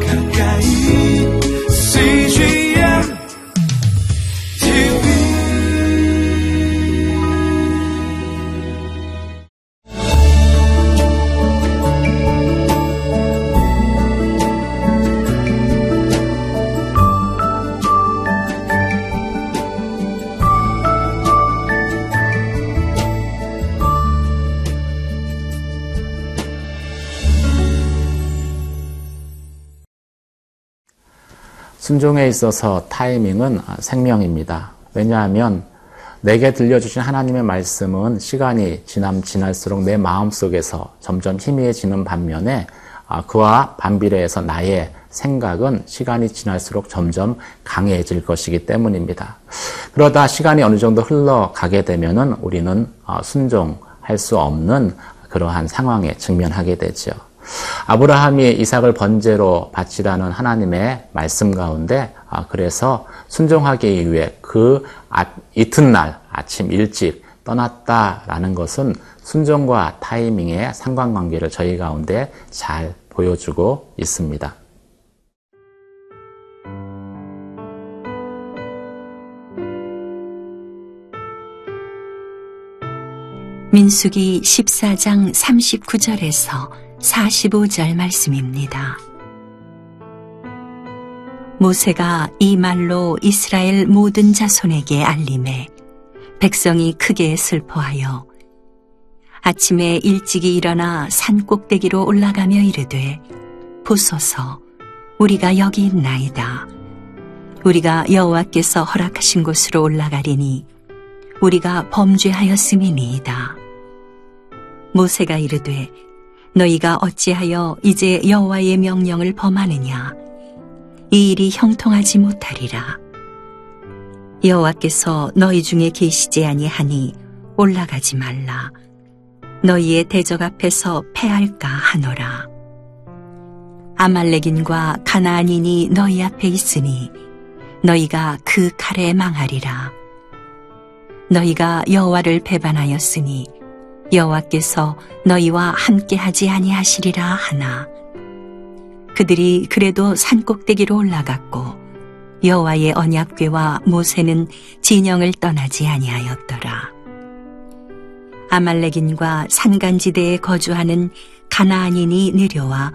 가까 순종에 있어서 타이밍은 생명입니다. 왜냐하면 내게 들려주신 하나님의 말씀은 시간이 지남 지날수록 내 마음 속에서 점점 희미해지는 반면에 아, 그와 반비례해서 나의 생각은 시간이 지날수록 점점 강해질 것이기 때문입니다. 그러다 시간이 어느 정도 흘러가게 되면은 우리는 어, 순종할 수 없는 그러한 상황에 직면하게 되죠. 아브라함이 이삭을 번제로 바치라는 하나님의 말씀 가운데 아, 그래서 순종하기 위해 그 아, 이튿날 아침 일찍 떠났다라는 것은 순종과 타이밍의 상관관계를 저희 가운데 잘 보여주고 있습니다. 민수기 14장 39절에서 45절 말씀입니다. 모세가 이 말로 이스라엘 모든 자손에게 알림해 백성이 크게 슬퍼하여 아침에 일찍이 일어나 산 꼭대기로 올라가며 이르되 보소서 우리가 여기 있나이다. 우리가 여호와께서 허락하신 곳으로 올라가리니 우리가 범죄하였음이니이다. 모세가 이르되 너희가 어찌하여 이제 여호와의 명령을 범하느냐? 이 일이 형통하지 못하리라. 여호와께서 너희 중에 계시지 아니하니 올라가지 말라. 너희의 대적 앞에서 패할까 하노라. 아말렉인과 가나안인이 너희 앞에 있으니 너희가 그 칼에 망하리라. 너희가 여호와를 배반하였으니 여호와께서 너희와 함께하지 아니하시리라 하나. 그들이 그래도 산 꼭대기로 올라갔고 여호와의 언약궤와 모세는 진영을 떠나지 아니하였더라. 아말렉인과 산간지대에 거주하는 가나안인이 내려와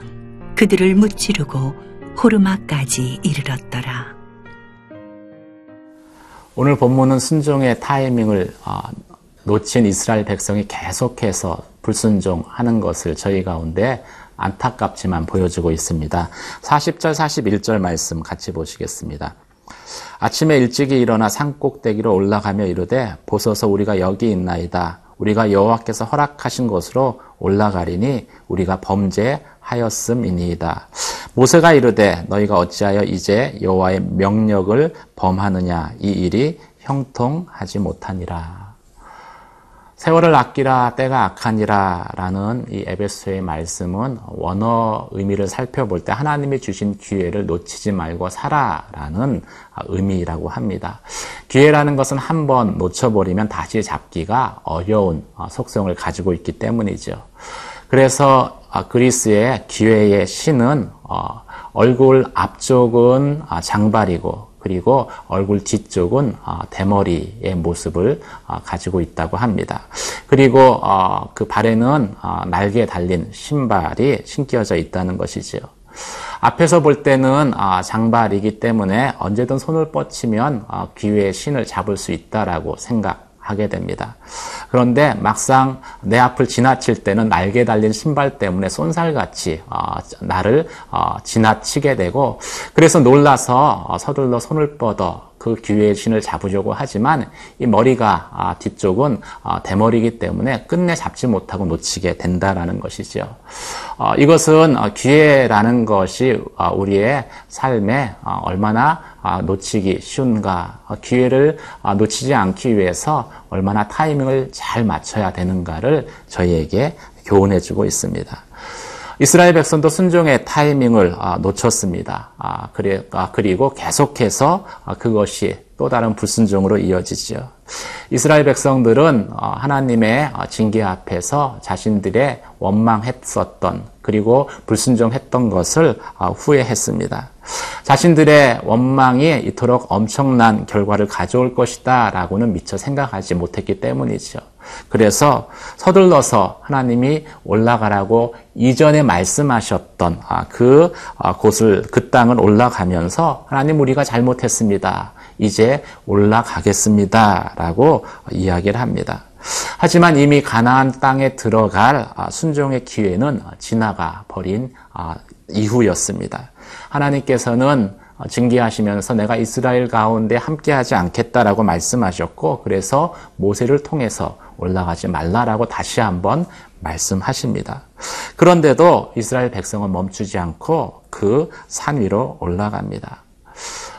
그들을 무찌르고 호르마까지 이르렀더라. 오늘 본문은 순종의 타이밍을 어, 놓친 이스라엘 백성이 계속해서 불순종하는 것을 저희 가운데 안타깝지만 보여주고 있습니다. 40절, 41절 말씀 같이 보시겠습니다. 아침에 일찍이 일어나 산꼭대기로 올라가며 이르되 보소서 우리가 여기 있나이다. 우리가 여호와께서 허락하신 곳으로 올라가리니 우리가 범죄하였음이니이다. 모세가 이르되 너희가 어찌하여 이제 여호와의 명령을 범하느냐 이 일이 형통하지 못하니라. 세월을 아끼라 때가 악하니라 라는 이 에베소의 말씀은 원어 의미를 살펴볼 때 하나님이 주신 기회를 놓치지 말고 살아라는 의미라고 합니다. 기회라는 것은 한 번 놓쳐버리면 다시 잡기가 어려운 속성을 가지고 있기 때문이죠. 그래서 그리스의 기회의 신은 어, 얼굴 앞쪽은 장발이고 그리고 얼굴 뒤쪽은 어, 대머리의 모습을 어, 가지고 있다고 합니다. 그리고 어, 그 발에는 날개에 달린 신발이 신겨져 있다는 것이지요. 앞에서 볼 때는 장발이기 때문에 언제든 손을 뻗치면 기회의 신을 잡을 수 있다라고 생각. 하게 됩니다. 그런데 막상 내 앞을 지나칠 때는 날개 달린 신발 때문에 쏜살같이 어, 나를 어, 지나치게 되고 그래서 놀라서 어, 서둘러 손을 뻗어 그 기회의 신을 잡으려고 하지만 이 머리가 아, 뒤쪽은 아, 대머리이기 때문에 끝내 잡지 못하고 놓치게 된다라는 것이죠. 어, 이것은 어, 기회라는 것이 어, 우리의 삶에 얼마나 놓치기 쉬운가, 기회를 놓치지 않기 위해서 얼마나 타이밍을 잘 맞춰야 되는가를 저희에게 교훈해주고 있습니다. 이스라엘 백성도 순종의 타이밍을 아, 놓쳤습니다. 아, 아, 그리고 계속해서 그것이 또 다른 불순종으로 이어지지요. 이스라엘 백성들은 어, 하나님의 어, 징계 앞에서 자신들의 원망했었던 그리고 불순종했던 것을 어, 후회했습니다. 자신들의 원망이 이토록 엄청난 결과를 가져올 것이다 라고는 미처 생각하지 못했기 때문이죠. 그래서 서둘러서 하나님이 올라가라고 이전에 말씀하셨던 아, 그 곳을 그 땅을 올라가면서 하나님 우리가 잘못했습니다. 이제 올라가겠습니다 라고 이야기를 합니다. 하지만 이미 가나안 땅에 들어갈 아, 순종의 기회는 지나가 버린 아, 이후였습니다. 하나님께서는 징계하시면서 내가 이스라엘 가운데 함께하지 않겠다라고 말씀하셨고 그래서 모세를 통해서 올라가지 말라라고 다시 한번 말씀하십니다. 그런데도 이스라엘 백성은 멈추지 않고 그 산 위로 올라갑니다.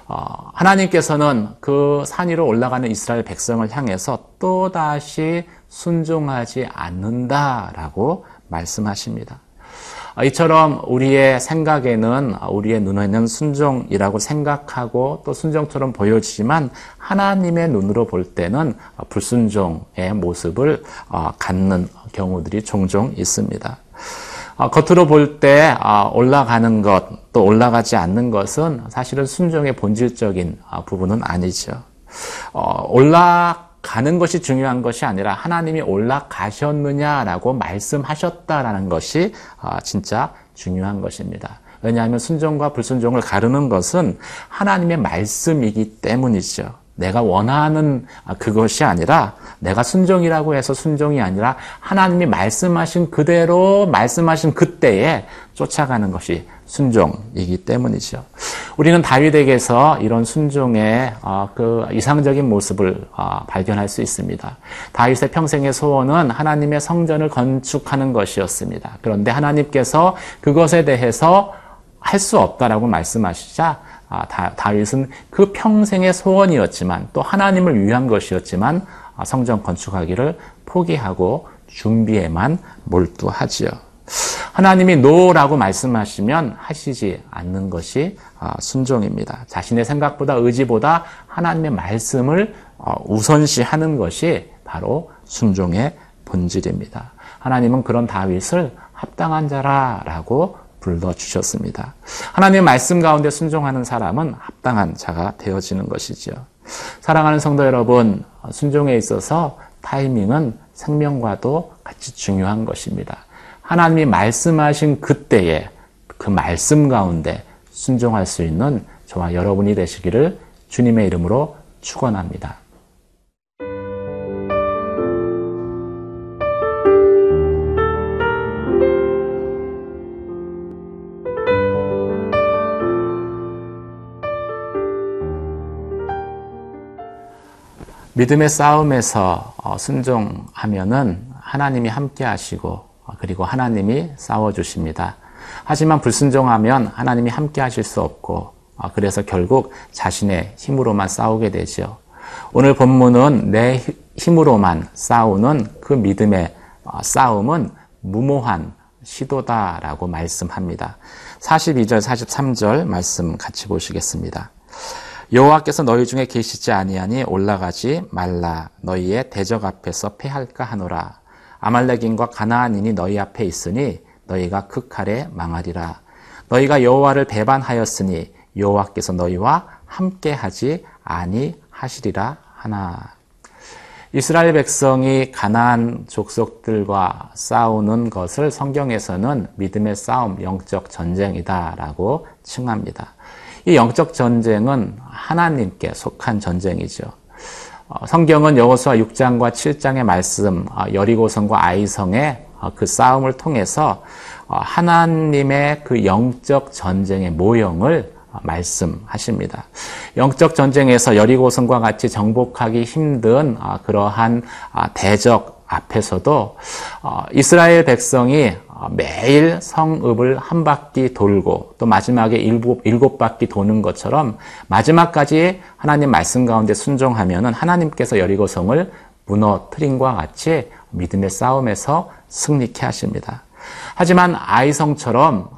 어, 하나님께서는 그 산 위로 올라가는 이스라엘 백성을 향해서 또다시 순종하지 않는다라고 말씀하십니다. 어, 이처럼 우리의 생각에는 우리의 눈에는 순종이라고 생각하고 또 순종처럼 보여지지만 하나님의 눈으로 볼 때는 불순종의 모습을 어, 갖는 경우들이 종종 있습니다. 어, 겉으로 볼 때 올라가는 것, 또 올라가지 않는 것은 사실은 순종의 본질적인 부분은 아니죠. 올라 가는 것이 중요한 것이 아니라 하나님이 올라가셨느냐라고 말씀하셨다라는 것이 아, 진짜 중요한 것입니다. 왜냐하면 순종과 불순종을 가르는 것은 하나님의 말씀이기 때문이죠. 내가 원하는 그것이 아니라 내가 순종이라고 해서 순종이 아니라 하나님이 말씀하신 그대로 말씀하신 그때에 쫓아가는 것이 순종이기 때문이죠. 우리는 다윗에게서 이런 순종의 어, 그 이상적인 모습을 어, 발견할 수 있습니다. 다윗의 평생의 소원은 하나님의 성전을 건축하는 것이었습니다. 그런데 하나님께서 그것에 대해서 할 수 없다라고 말씀하시자 아, 다윗은 그 평생의 소원이었지만 또 하나님을 위한 것이었지만 아, 성전 건축하기를 포기하고 준비에만 몰두하지요. 하나님이 노라고 말씀하시면 하시지 않는 것이 아, 순종입니다. 자신의 생각보다 의지보다 하나님의 말씀을 어, 우선시하는 것이 바로 순종의 본질입니다. 하나님은 그런 다윗을 합당한 자라라고 불러 주셨습니다. 하나님의 말씀 가운데 순종하는 사람은 합당한 자가 되어지는 것이죠. 사랑하는 성도 여러분, 순종에 있어서 타이밍은 생명과도 같이 중요한 것입니다. 하나님이 말씀하신 그때에 그 말씀 가운데 순종할 수 있는 저와 여러분이 되시기를 주님의 이름으로 축원합니다. 믿음의 싸움에서 어, 순종하면은 하나님이 함께 하시고 어, 그리고 하나님이 싸워 주십니다. 하지만 불순종하면 하나님이 함께 하실 수 없고, 어, 그래서 결국 자신의 힘으로만 싸우게 되죠. 오늘 본문은 내 힘으로만 싸우는 그 믿음의 어, 싸움은 무모한 시도다라고 말씀합니다. 42절, 43절 말씀 같이 보시겠습니다. 여호와께서 너희 중에 계시지 아니하니 올라가지 말라 너희의 대적 앞에서 패할까 하노라 아말렉인과 가나안인이 너희 앞에 있으니 너희가 그 칼에 망하리라. 너희가 여호와를 배반하였으니 여호와께서 너희와 함께하지 아니하시리라 하나. 이스라엘 백성이 가나안 족속들과 싸우는 것을 성경에서는 믿음의 싸움, 영적 전쟁이다라고 칭합니다. 이 영적 전쟁은 하나님께 속한 전쟁이죠. 어, 성경은 여호수아 6장과 7장의 말씀, 어, 여리고성과 아이성의 어, 그 싸움을 통해서 하나님의 그 영적 전쟁의 모형을 말씀하십니다. 영적 전쟁에서 여리고성과 같이 정복하기 힘든 그러한 대적 앞에서도 이스라엘 백성이 매일 성읍을 한 바퀴 돌고 또 마지막에 일곱, 일곱 바퀴 도는 것처럼 마지막까지 하나님 말씀 가운데 순종하면은 하나님께서 여리고성을 무너뜨린과 같이 믿음의 싸움에서 승리케 하십니다. 하지만 아이성처럼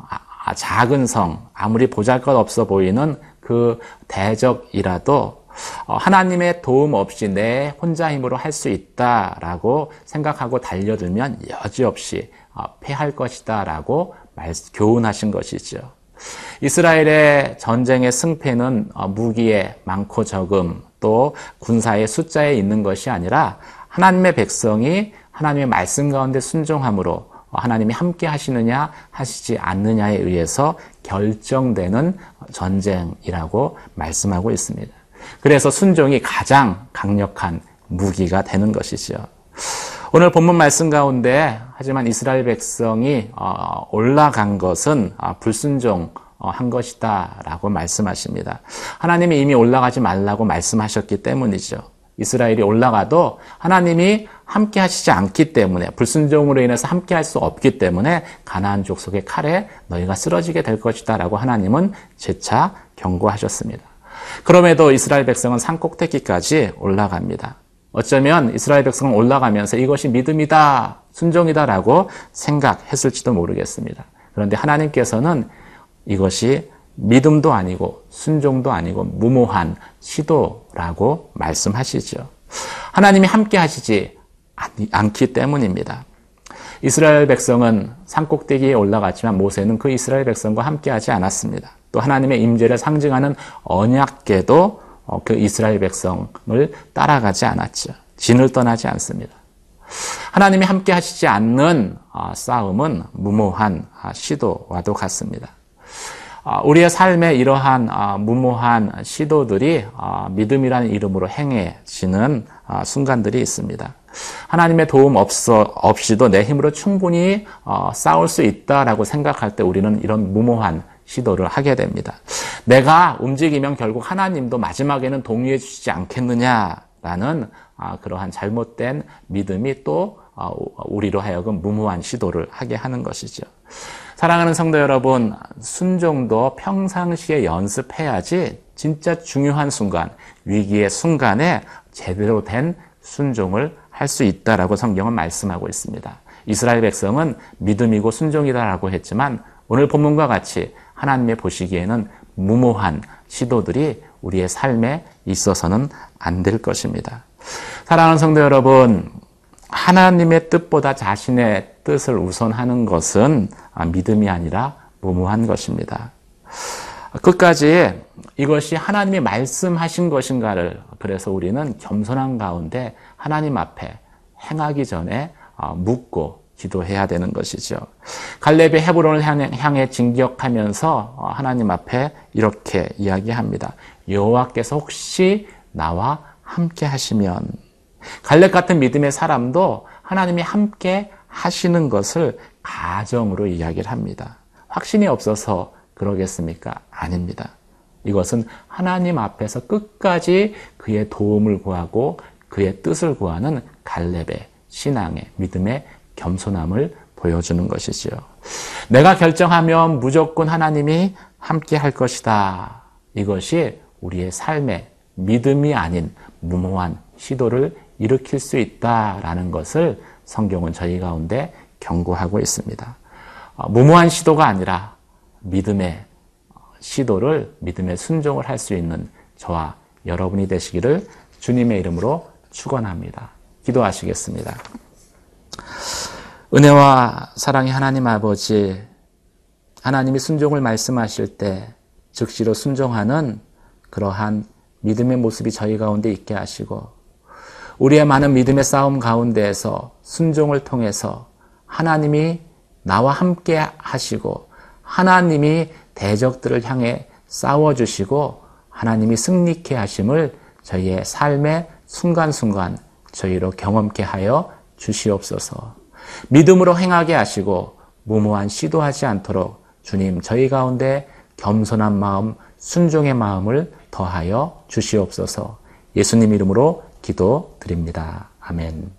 아, 작은 성, 아무리 보잘 것 없어 보이는 그 대적이라도 어, 하나님의 도움 없이 내 혼자 힘으로 할 수 있다라고 생각하고 달려들면 여지없이 어, 패할 것이다 라고 말, 교훈하신 것이죠. 이스라엘의 전쟁의 승패는 어, 무기의 많고 적음 또 군사의 숫자에 있는 것이 아니라 하나님의 백성이 하나님의 말씀 가운데 순종함으로 하나님이 함께 하시느냐 하시지 않느냐에 의해서 결정되는 전쟁이라고 말씀하고 있습니다. 그래서 순종이 가장 강력한 무기가 되는 것이죠. 오늘 본문 말씀 가운데 하지만 이스라엘 백성이 어, 올라간 것은 어, 불순종 한 것이다 라고 말씀하십니다. 하나님이 이미 올라가지 말라고 말씀하셨기 때문이죠. 이스라엘이 올라가도 하나님이 함께 하시지 않기 때문에 불순종으로 인해서 함께 할 수 없기 때문에 가나안 족속의 칼에 너희가 쓰러지게 될 것이다라고 하나님은 재차 경고하셨습니다. 그럼에도 이스라엘 백성은 산 꼭대기까지 올라갑니다. 어쩌면 이스라엘 백성은 올라가면서 이것이 믿음이다, 순종이다라고 생각했을지도 모르겠습니다. 그런데 하나님께서는 이것이 믿음도 아니고 순종도 아니고 무모한 시도라고 말씀하시죠. 하나님이 함께 하시지 않기 때문입니다. 이스라엘 백성은 산꼭대기에 올라갔지만 모세는 그 이스라엘 백성과 함께 하지 않았습니다. 또 하나님의 임재를 상징하는 언약궤도 어, 그 이스라엘 백성을 따라가지 않았죠. 진을 떠나지 않습니다. 하나님이 함께 하시지 않는 어, 싸움은 무모한 아, 시도와도 같습니다. 어, 우리의 삶에 이러한 무모한 시도들이 믿음이라는 이름으로 행해지는 순간들이 있습니다. 하나님의 도움 없어, 없이도 내 힘으로 충분히 싸울 수 있다라고 생각할 때 우리는 이런 무모한 시도를 하게 됩니다. 내가 움직이면 결국 하나님도 마지막에는 동의해 주시지 않겠느냐라는 아, 그러한 잘못된 믿음이 또 아, 우리로 하여금 무모한 시도를 하게 하는 것이죠. 사랑하는 성도 여러분, 순종도 평상시에 연습해야지 진짜 중요한 순간, 위기의 순간에 제대로 된 순종을 할 수 있다라고 성경은 말씀하고 있습니다. 이스라엘 백성은 믿음이고 순종이다라고 했지만 오늘 본문과 같이 하나님의 보시기에는 무모한 시도들이 우리의 삶에 있어서는 안 될 것입니다. 사랑하는 성도 여러분, 하나님의 뜻보다 자신의 뜻을 우선하는 것은 믿음이 아니라 무모한 것입니다. 끝까지 이것이 하나님이 말씀하신 것인가를 그래서 우리는 겸손한 가운데 하나님 앞에 행하기 전에 묻고 기도해야 되는 것이죠. 갈렙이 헤브론을 향해 진격하면서 어, 하나님 앞에 이렇게 이야기합니다. 여호와께서 혹시 나와 함께 하시면 갈렙 같은 믿음의 사람도 하나님이 함께 하시는 것을 가정으로 이야기를 합니다. 확신이 없어서 그러겠습니까? 아닙니다. 이것은 하나님 앞에서 끝까지 그의 도움을 구하고 그의 뜻을 구하는 갈렙의 신앙의 믿음의 겸손함을 보여주는 것이지요. 내가 결정하면 무조건 하나님이 함께 할 것이다. 이것이 우리의 삶의 믿음이 아닌 무모한 시도를 일으킬 수 있다라는 것을 성경은 저희 가운데 경고하고 있습니다. 어, 무모한 시도가 아니라 믿음의 시도를 믿음의 순종을 할 수 있는 저와 여러분이 되시기를 주님의 이름으로 축원합니다. 기도하시겠습니다. 은혜와 사랑의 하나님 아버지, 하나님이 순종을 말씀하실 때 즉시로 순종하는 그러한 믿음의 모습이 저희 가운데 있게 하시고, 우리의 많은 믿음의 싸움 가운데에서 순종을 통해서 하나님이 나와 함께 하시고, 하나님이 대적들을 향해 싸워 주시고, 하나님이 승리케 하심을 저희의 삶의 순간순간 저희로 경험케 하여 주시옵소서. 믿음으로 행하게 하시고 무모한 시도하지 않도록 주님 저희 가운데 겸손한 마음, 순종의 마음을 더하여 주시옵소서. 예수님 이름으로 기도 드립니다. 아멘.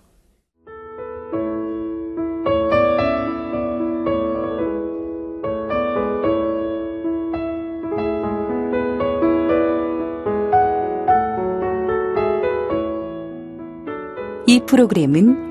이 프로그램은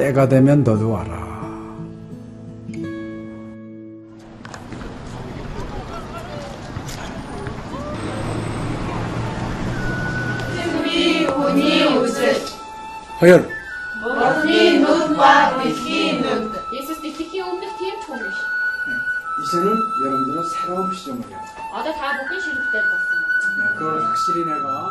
때가 되면 너도 와라. 허연 머리 눈과 빛이 눈 네, 이제는 여러분들은 새로운 시점을 해요. 아다 먹기 싫을 때 봤어. 그걸 확실히 내가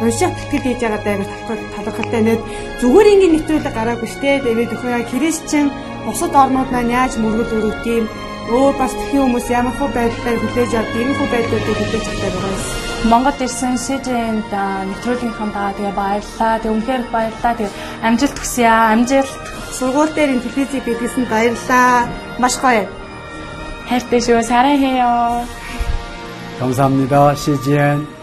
унших тэтгэл хийж байгаа даа талархалтай нэт зүгээр ингээд нэвтрүүлэг гараагүй штэ тэгээд өхөө христчэн бусад орнууд маань яаж мөргөл өрөвт юм өөр бас тхэн хүмүүс ямар хөө байдлаар хүлээж авдаг юм хөө байдлуудыг хүлээж авдаг байгаа юм. Монгол ирсэн СЖН-д нэвтрүүлгийнхаа даа тэгээ баярлаа. Тэг үнхээр баярлаа. Тэг амжилт хүсье аа. Амжилт. Сургууль дээр ин телевизийг бидлсэн баярлаа. Маш гоё. хайртай шүү. 사랑해요. 감사합니다. CGN.